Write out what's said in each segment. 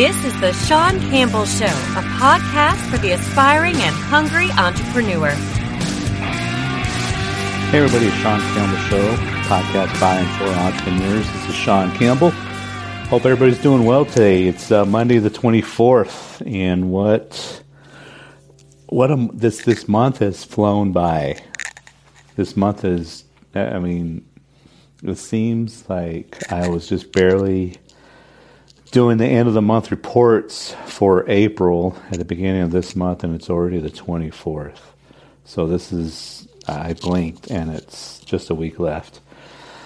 This is the Sean Campbell Show, a podcast for the aspiring and hungry entrepreneur. Hey everybody, it's Sean Campbell Show, podcast by and for entrepreneurs. This is Sean Campbell. Hope everybody's doing well today. It's uh, Monday the 24th, and what what a, this this month has flown by. This month is, I mean, it seems like I was just barely doing the end of the month reports for April at the beginning of this month, and it's already the 24th. So this is, I blinked, and it's just a week left.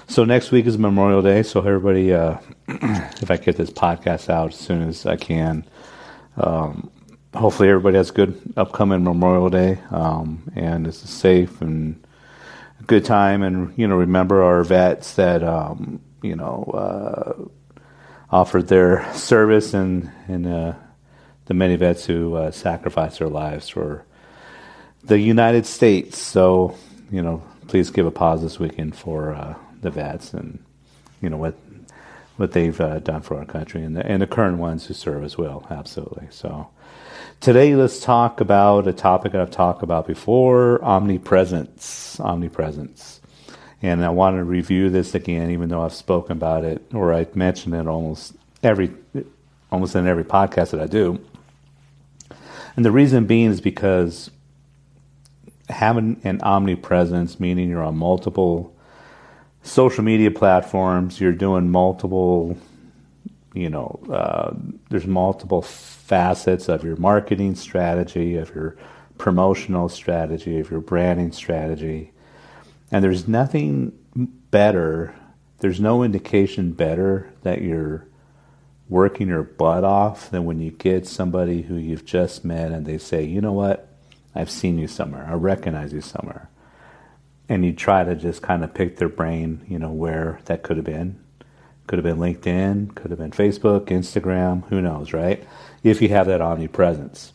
So next week is Memorial Day. So everybody, uh, if I get this podcast out as soon as I can, um, hopefully everybody has a good upcoming Memorial Day, um, and it's a safe and good time. And you know, remember our vets that um, you know. Uh, offered their service and, and uh, the many vets who uh, sacrificed their lives for the United States. So, you know, please give a pause this weekend for uh, the vets and, you know, what what they've uh, done for our country and the, and the current ones who serve as well. Absolutely. So, today let's talk about a topic I've talked about before omnipresence. Omnipresence. And I want to review this again, even though I've spoken about it or I've mentioned it almost every, almost in every podcast that I do. And the reason being is because having an omnipresence, meaning you're on multiple social media platforms, you're doing multiple, you know, uh, there's multiple facets of your marketing strategy, of your promotional strategy, of your branding strategy and there's nothing better, there's no indication better that you're working your butt off than when you get somebody who you've just met and they say, you know what, I've seen you somewhere, I recognize you somewhere. And you try to just kind of pick their brain, you know, where that could have been. Could have been LinkedIn, could have been Facebook, Instagram, who knows, right? If you have that omnipresence.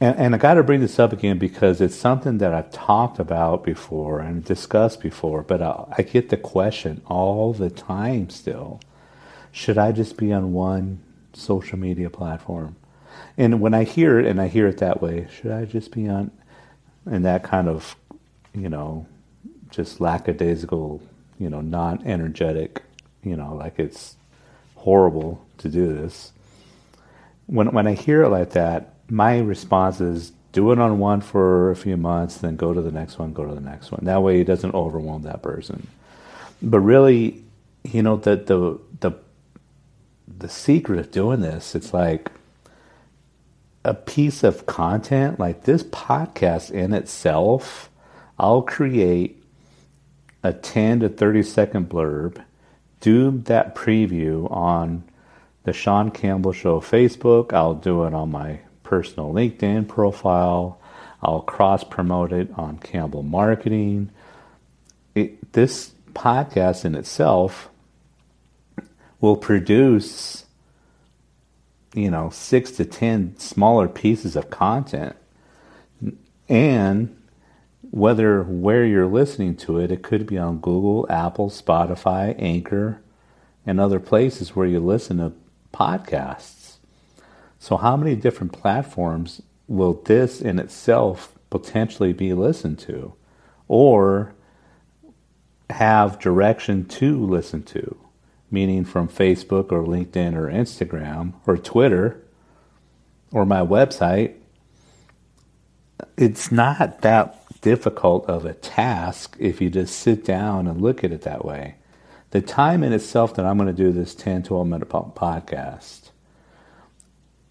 And, and I got to bring this up again because it's something that I've talked about before and discussed before, but I, I get the question all the time still should I just be on one social media platform? And when I hear it, and I hear it that way, should I just be on, in that kind of, you know, just lackadaisical, you know, non energetic, you know, like it's horrible to do this. When, when I hear it like that, my response is do it on one for a few months, then go to the next one, go to the next one. That way it doesn't overwhelm that person. But really, you know, the the the the secret of doing this, it's like a piece of content like this podcast in itself, I'll create a 10 to 30 second blurb, do that preview on the Sean Campbell Show Facebook. I'll do it on my personal LinkedIn profile. I'll cross promote it on Campbell Marketing. It, this podcast in itself will produce, you know, six to ten smaller pieces of content. And whether where you're listening to it, it could be on Google, Apple, Spotify, Anchor, and other places where you listen to podcasts. So, how many different platforms will this in itself potentially be listened to or have direction to listen to? Meaning from Facebook or LinkedIn or Instagram or Twitter or my website. It's not that difficult of a task if you just sit down and look at it that way. The time in itself that I'm going to do this 10, 12 minute podcast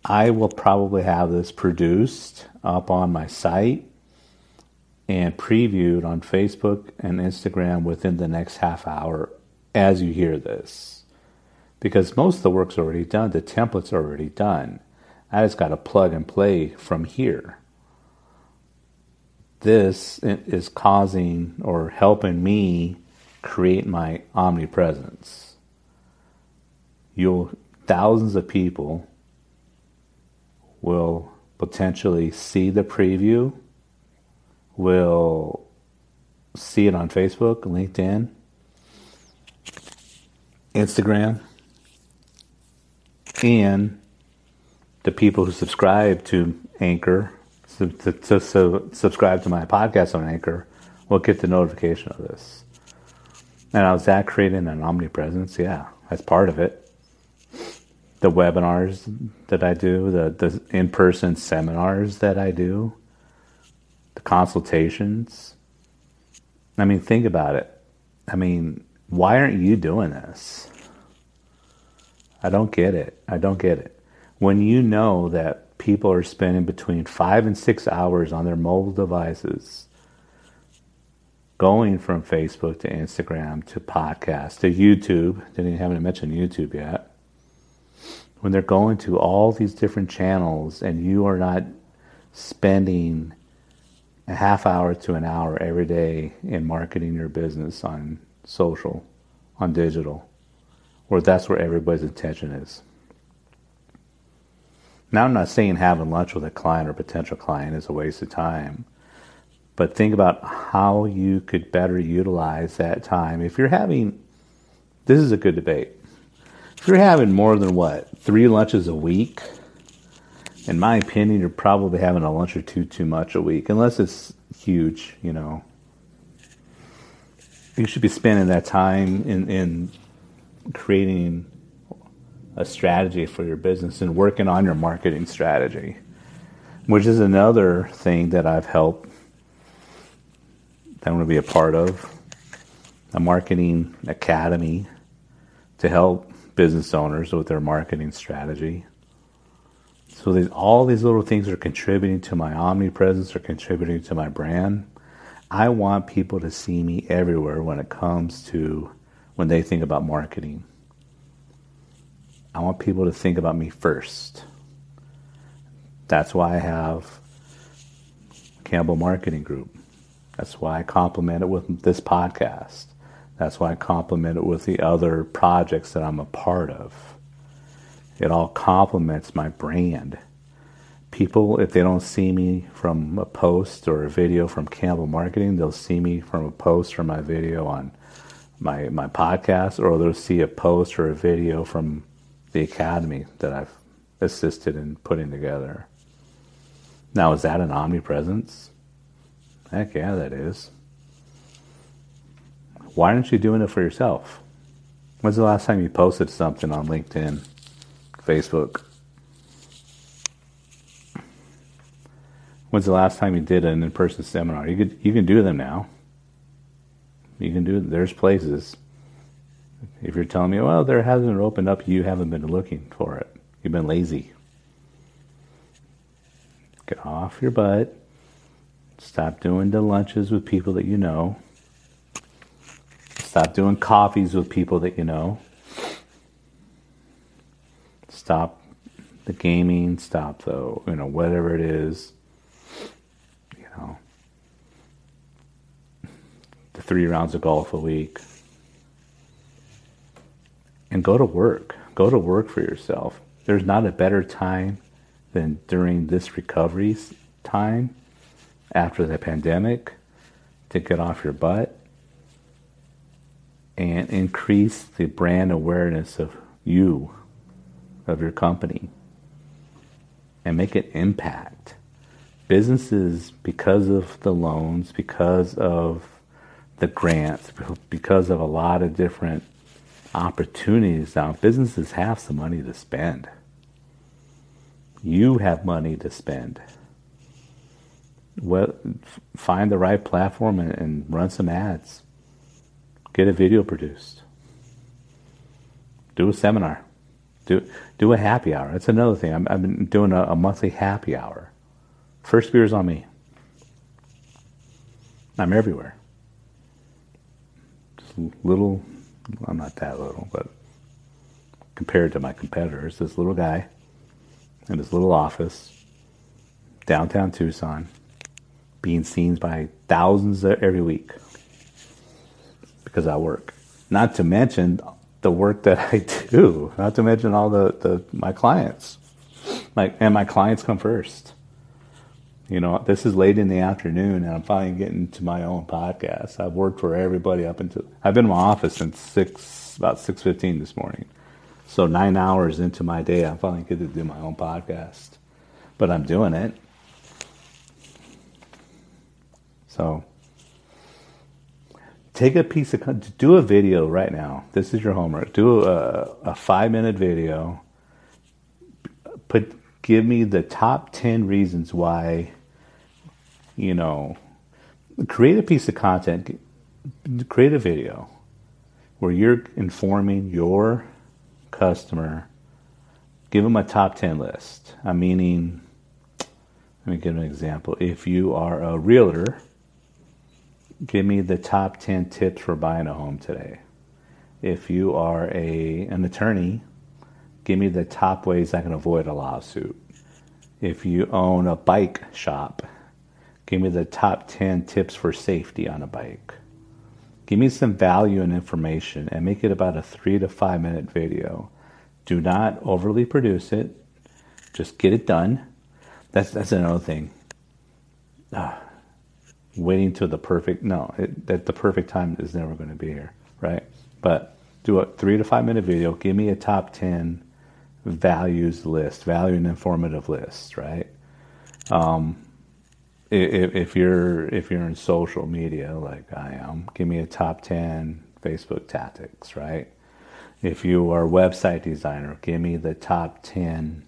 I will probably have this produced up on my site and previewed on Facebook and Instagram within the next half hour as you hear this. Because most of the work's already done, the template's are already done. I just got to plug and play from here. This is causing or helping me create my omnipresence. You'll thousands of people will potentially see the preview, will see it on Facebook, LinkedIn, Instagram, and the people who subscribe to Anchor, to, subscribe to my podcast on Anchor, will get the notification of this. And was that creating an omnipresence? Yeah, that's part of it. The webinars that I do, the, the in person seminars that I do, the consultations. I mean, think about it. I mean, why aren't you doing this? I don't get it. I don't get it. When you know that people are spending between five and six hours on their mobile devices going from Facebook to Instagram to podcast to YouTube, didn't even haven't mentioned YouTube yet. When they're going to all these different channels and you are not spending a half hour to an hour every day in marketing your business on social, on digital, where that's where everybody's attention is. Now, I'm not saying having lunch with a client or potential client is a waste of time, but think about how you could better utilize that time. If you're having, this is a good debate. If you're having more than what, three lunches a week, in my opinion, you're probably having a lunch or two too much a week, unless it's huge, you know. You should be spending that time in, in creating a strategy for your business and working on your marketing strategy, which is another thing that I've helped that I'm going to be a part of a marketing academy to help business owners with their marketing strategy. So these, all these little things are contributing to my omnipresence, are contributing to my brand. I want people to see me everywhere when it comes to when they think about marketing. I want people to think about me first. That's why I have Campbell Marketing Group. That's why I complement it with this podcast. That's why I complement it with the other projects that I'm a part of. It all complements my brand. People, if they don't see me from a post or a video from Campbell Marketing, they'll see me from a post or my video on my my podcast, or they'll see a post or a video from the academy that I've assisted in putting together. Now, is that an omnipresence? Heck yeah, that is. Why aren't you doing it for yourself? When's the last time you posted something on LinkedIn, Facebook? When's the last time you did an in-person seminar? You could you can do them now. You can do there's places. If you're telling me, well, there hasn't opened up, you haven't been looking for it. You've been lazy. Get off your butt. Stop doing the lunches with people that you know. Stop doing coffees with people that you know. Stop the gaming. Stop the, you know, whatever it is. You know, the three rounds of golf a week and go to work. Go to work for yourself. There's not a better time than during this recovery time after the pandemic to get off your butt and increase the brand awareness of you, of your company, and make an impact. Businesses, because of the loans, because of the grants, because of a lot of different opportunities now. Businesses have some money to spend. You have money to spend. Well, find the right platform and, and run some ads. Get a video produced. Do a seminar. Do do a happy hour. That's another thing. i have been doing a, a monthly happy hour. First beer's on me. I'm everywhere. Just little I'm not that little, but compared to my competitors, this little guy in his little office, downtown Tucson, being seen by thousands every week because I work. Not to mention the work that I do. Not to mention all the, the my clients. Like and my clients come first. You know, this is late in the afternoon, and I'm finally getting to my own podcast. I've worked for everybody up until I've been in my office since six, about six fifteen this morning. So nine hours into my day, I'm finally get to do my own podcast, but I'm doing it. So take a piece of do a video right now. This is your homework. Do a, a five minute video. Put give me the top ten reasons why. You know, create a piece of content. Create a video where you're informing your customer. Give them a top ten list. I'm meaning. Let me give an example. If you are a realtor give me the top 10 tips for buying a home today. If you are a an attorney, give me the top ways I can avoid a lawsuit. If you own a bike shop, give me the top 10 tips for safety on a bike. Give me some value and information and make it about a 3 to 5 minute video. Do not overly produce it. Just get it done. That's that's another thing. Waiting till the perfect no it, that the perfect time is never going to be here right? But do a three to five minute video give me a top 10 values list value and informative list right? Um, if, if you're if you're in social media like i am give me a top 10 facebook tactics right? If you are a website designer give me the top 10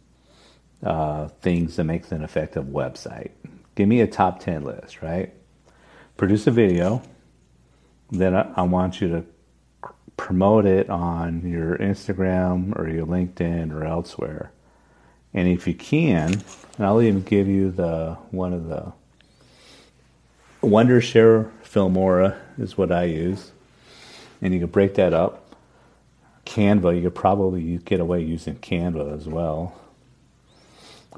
uh, things that makes an effective website. Give me a top 10 list right produce a video. Then I, want you to promote it on your Instagram or your LinkedIn or elsewhere. And if you can, and I'll even give you the one of the Wondershare Filmora is what I use, and you can break that up. Canva, you could probably get away using Canva as well.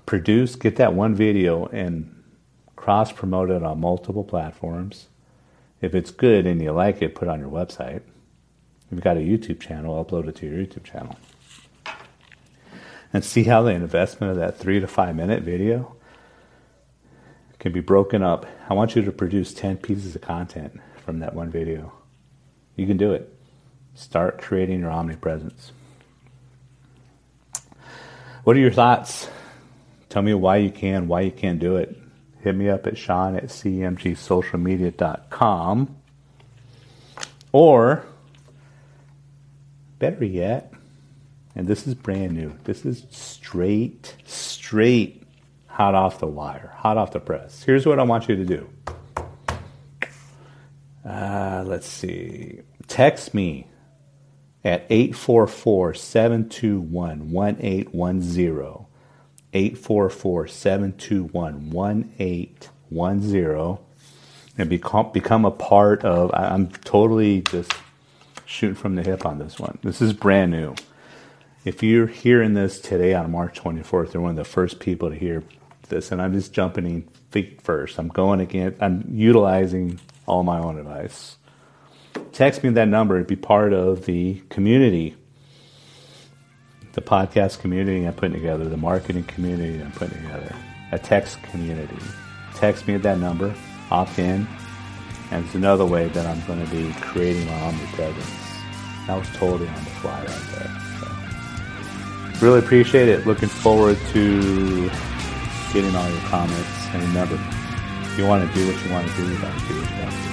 Produce, get that one video and cross promote it on multiple platforms. If it's good and you like it, put it on your website. If you've got a YouTube channel, upload it to your YouTube channel. And see how the investment of that three to five minute video can be broken up. I want you to produce 10 pieces of content from that one video. You can do it. Start creating your omnipresence. What are your thoughts? Tell me why you can, why you can't do it hit me up at Sean at cmgsocialmedia.com. Or, better yet, and this is brand new, this is straight, straight hot off the wire, hot off the press. Here's what I want you to do. Uh, let's see. Text me at 844 721 1810. 844 721 1810 and become, become a part of. I'm totally just shooting from the hip on this one. This is brand new. If you're hearing this today on March 24th, you're one of the first people to hear this, and I'm just jumping in feet first. I'm going again, I'm utilizing all my own advice. Text me that number to be part of the community the podcast community I'm putting together, the marketing community I'm putting together, a text community. Text me at that number, opt in, and it's another way that I'm going to be creating my omnipresence. That was totally on the fly right there. Really appreciate it. Looking forward to getting all your comments. And remember, if you want to do what you want to do, you got to do what you want to do.